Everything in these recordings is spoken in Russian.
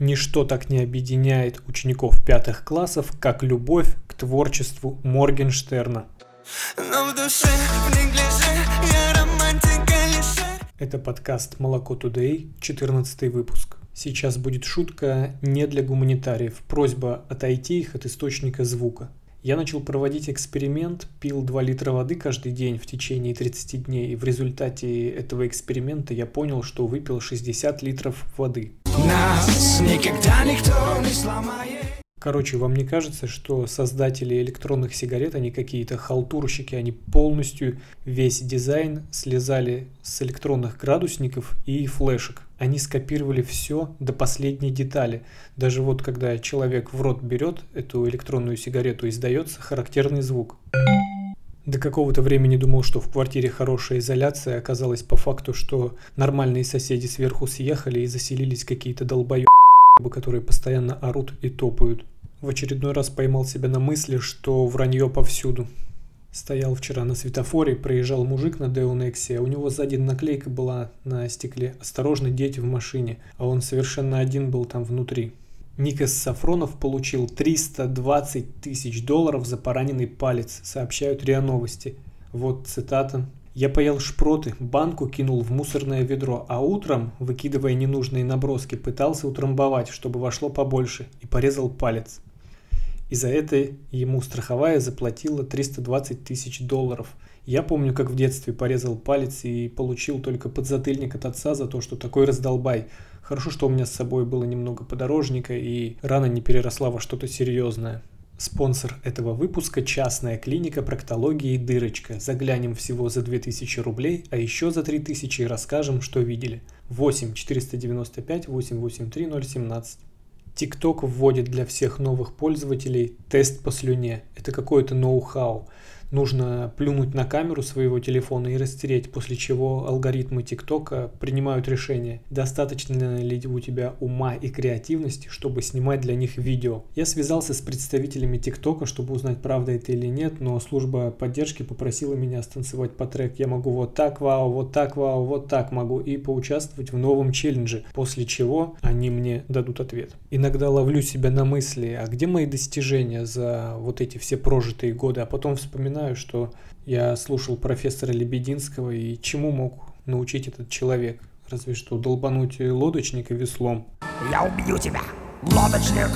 Ничто так не объединяет учеников пятых классов, как любовь к творчеству Моргенштерна. Но в душе, неглиже, я романтика лишь... Это подкаст «Молоко Today», 14 выпуск. Сейчас будет шутка не для гуманитариев, просьба отойти их от источника звука. Я начал проводить эксперимент, пил 2 литра воды каждый день в течение 30 дней, и в результате этого эксперимента я понял, что выпил 60 литров воды. Нас никогда никто не сломает. Короче, вам не кажется, что создатели электронных сигарет, они какие-то халтурщики, они полностью весь дизайн слезали с электронных градусников и флешек. Они скопировали все до последней детали. Даже вот когда человек в рот берет эту электронную сигарету, издается характерный звук. До какого-то времени думал, что в квартире хорошая изоляция, оказалось по факту, что нормальные соседи сверху съехали и заселились какие-то долбоебы, которые постоянно орут и топают. В очередной раз поймал себя на мысли, что вранье повсюду. Стоял вчера на светофоре, проезжал мужик на Деонексе, а у него сзади наклейка была на стекле «Осторожно, дети в машине», а он совершенно один был там внутри. Никас Сафронов получил 320 тысяч долларов за пораненный палец, сообщают РИА Новости. Вот цитата. «Я поел шпроты, банку кинул в мусорное ведро, а утром, выкидывая ненужные наброски, пытался утрамбовать, чтобы вошло побольше, и порезал палец. И за это ему страховая заплатила 320 тысяч долларов. Я помню, как в детстве порезал палец и получил только подзатыльник от отца за то, что такой раздолбай. Хорошо, что у меня с собой было немного подорожника и рана не переросла во что-то серьезное. Спонсор этого выпуска – частная клиника проктологии «Дырочка». Заглянем всего за 2000 рублей, а еще за 3000 расскажем, что видели. 8 495 883 017. TikTok вводит для всех новых пользователей тест по слюне. Это какое-то ноу-хау нужно плюнуть на камеру своего телефона и растереть, после чего алгоритмы ТикТока принимают решение, достаточно ли у тебя ума и креативности, чтобы снимать для них видео. Я связался с представителями ТикТока, чтобы узнать, правда это или нет, но служба поддержки попросила меня станцевать по трек. Я могу вот так, вау, вот так, вау, вот так могу и поучаствовать в новом челлендже, после чего они мне дадут ответ. Иногда ловлю себя на мысли, а где мои достижения за вот эти все прожитые годы, а потом вспоминаю, вспоминаю, что я слушал профессора Лебединского и чему мог научить этот человек. Разве что долбануть лодочника веслом. Я убью тебя, лодочник!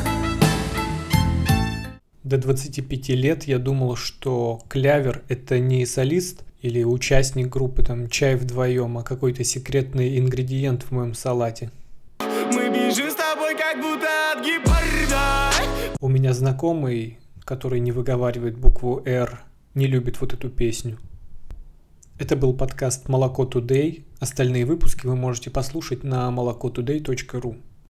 До 25 лет я думал, что клявер это не солист или участник группы там чай вдвоем, а какой-то секретный ингредиент в моем салате. Мы бежим с тобой как будто от гепарда. У меня знакомый, который не выговаривает букву «Р», не любит вот эту песню. Это был подкаст «Молоко Today». Остальные выпуски вы можете послушать на молокотудей.ру.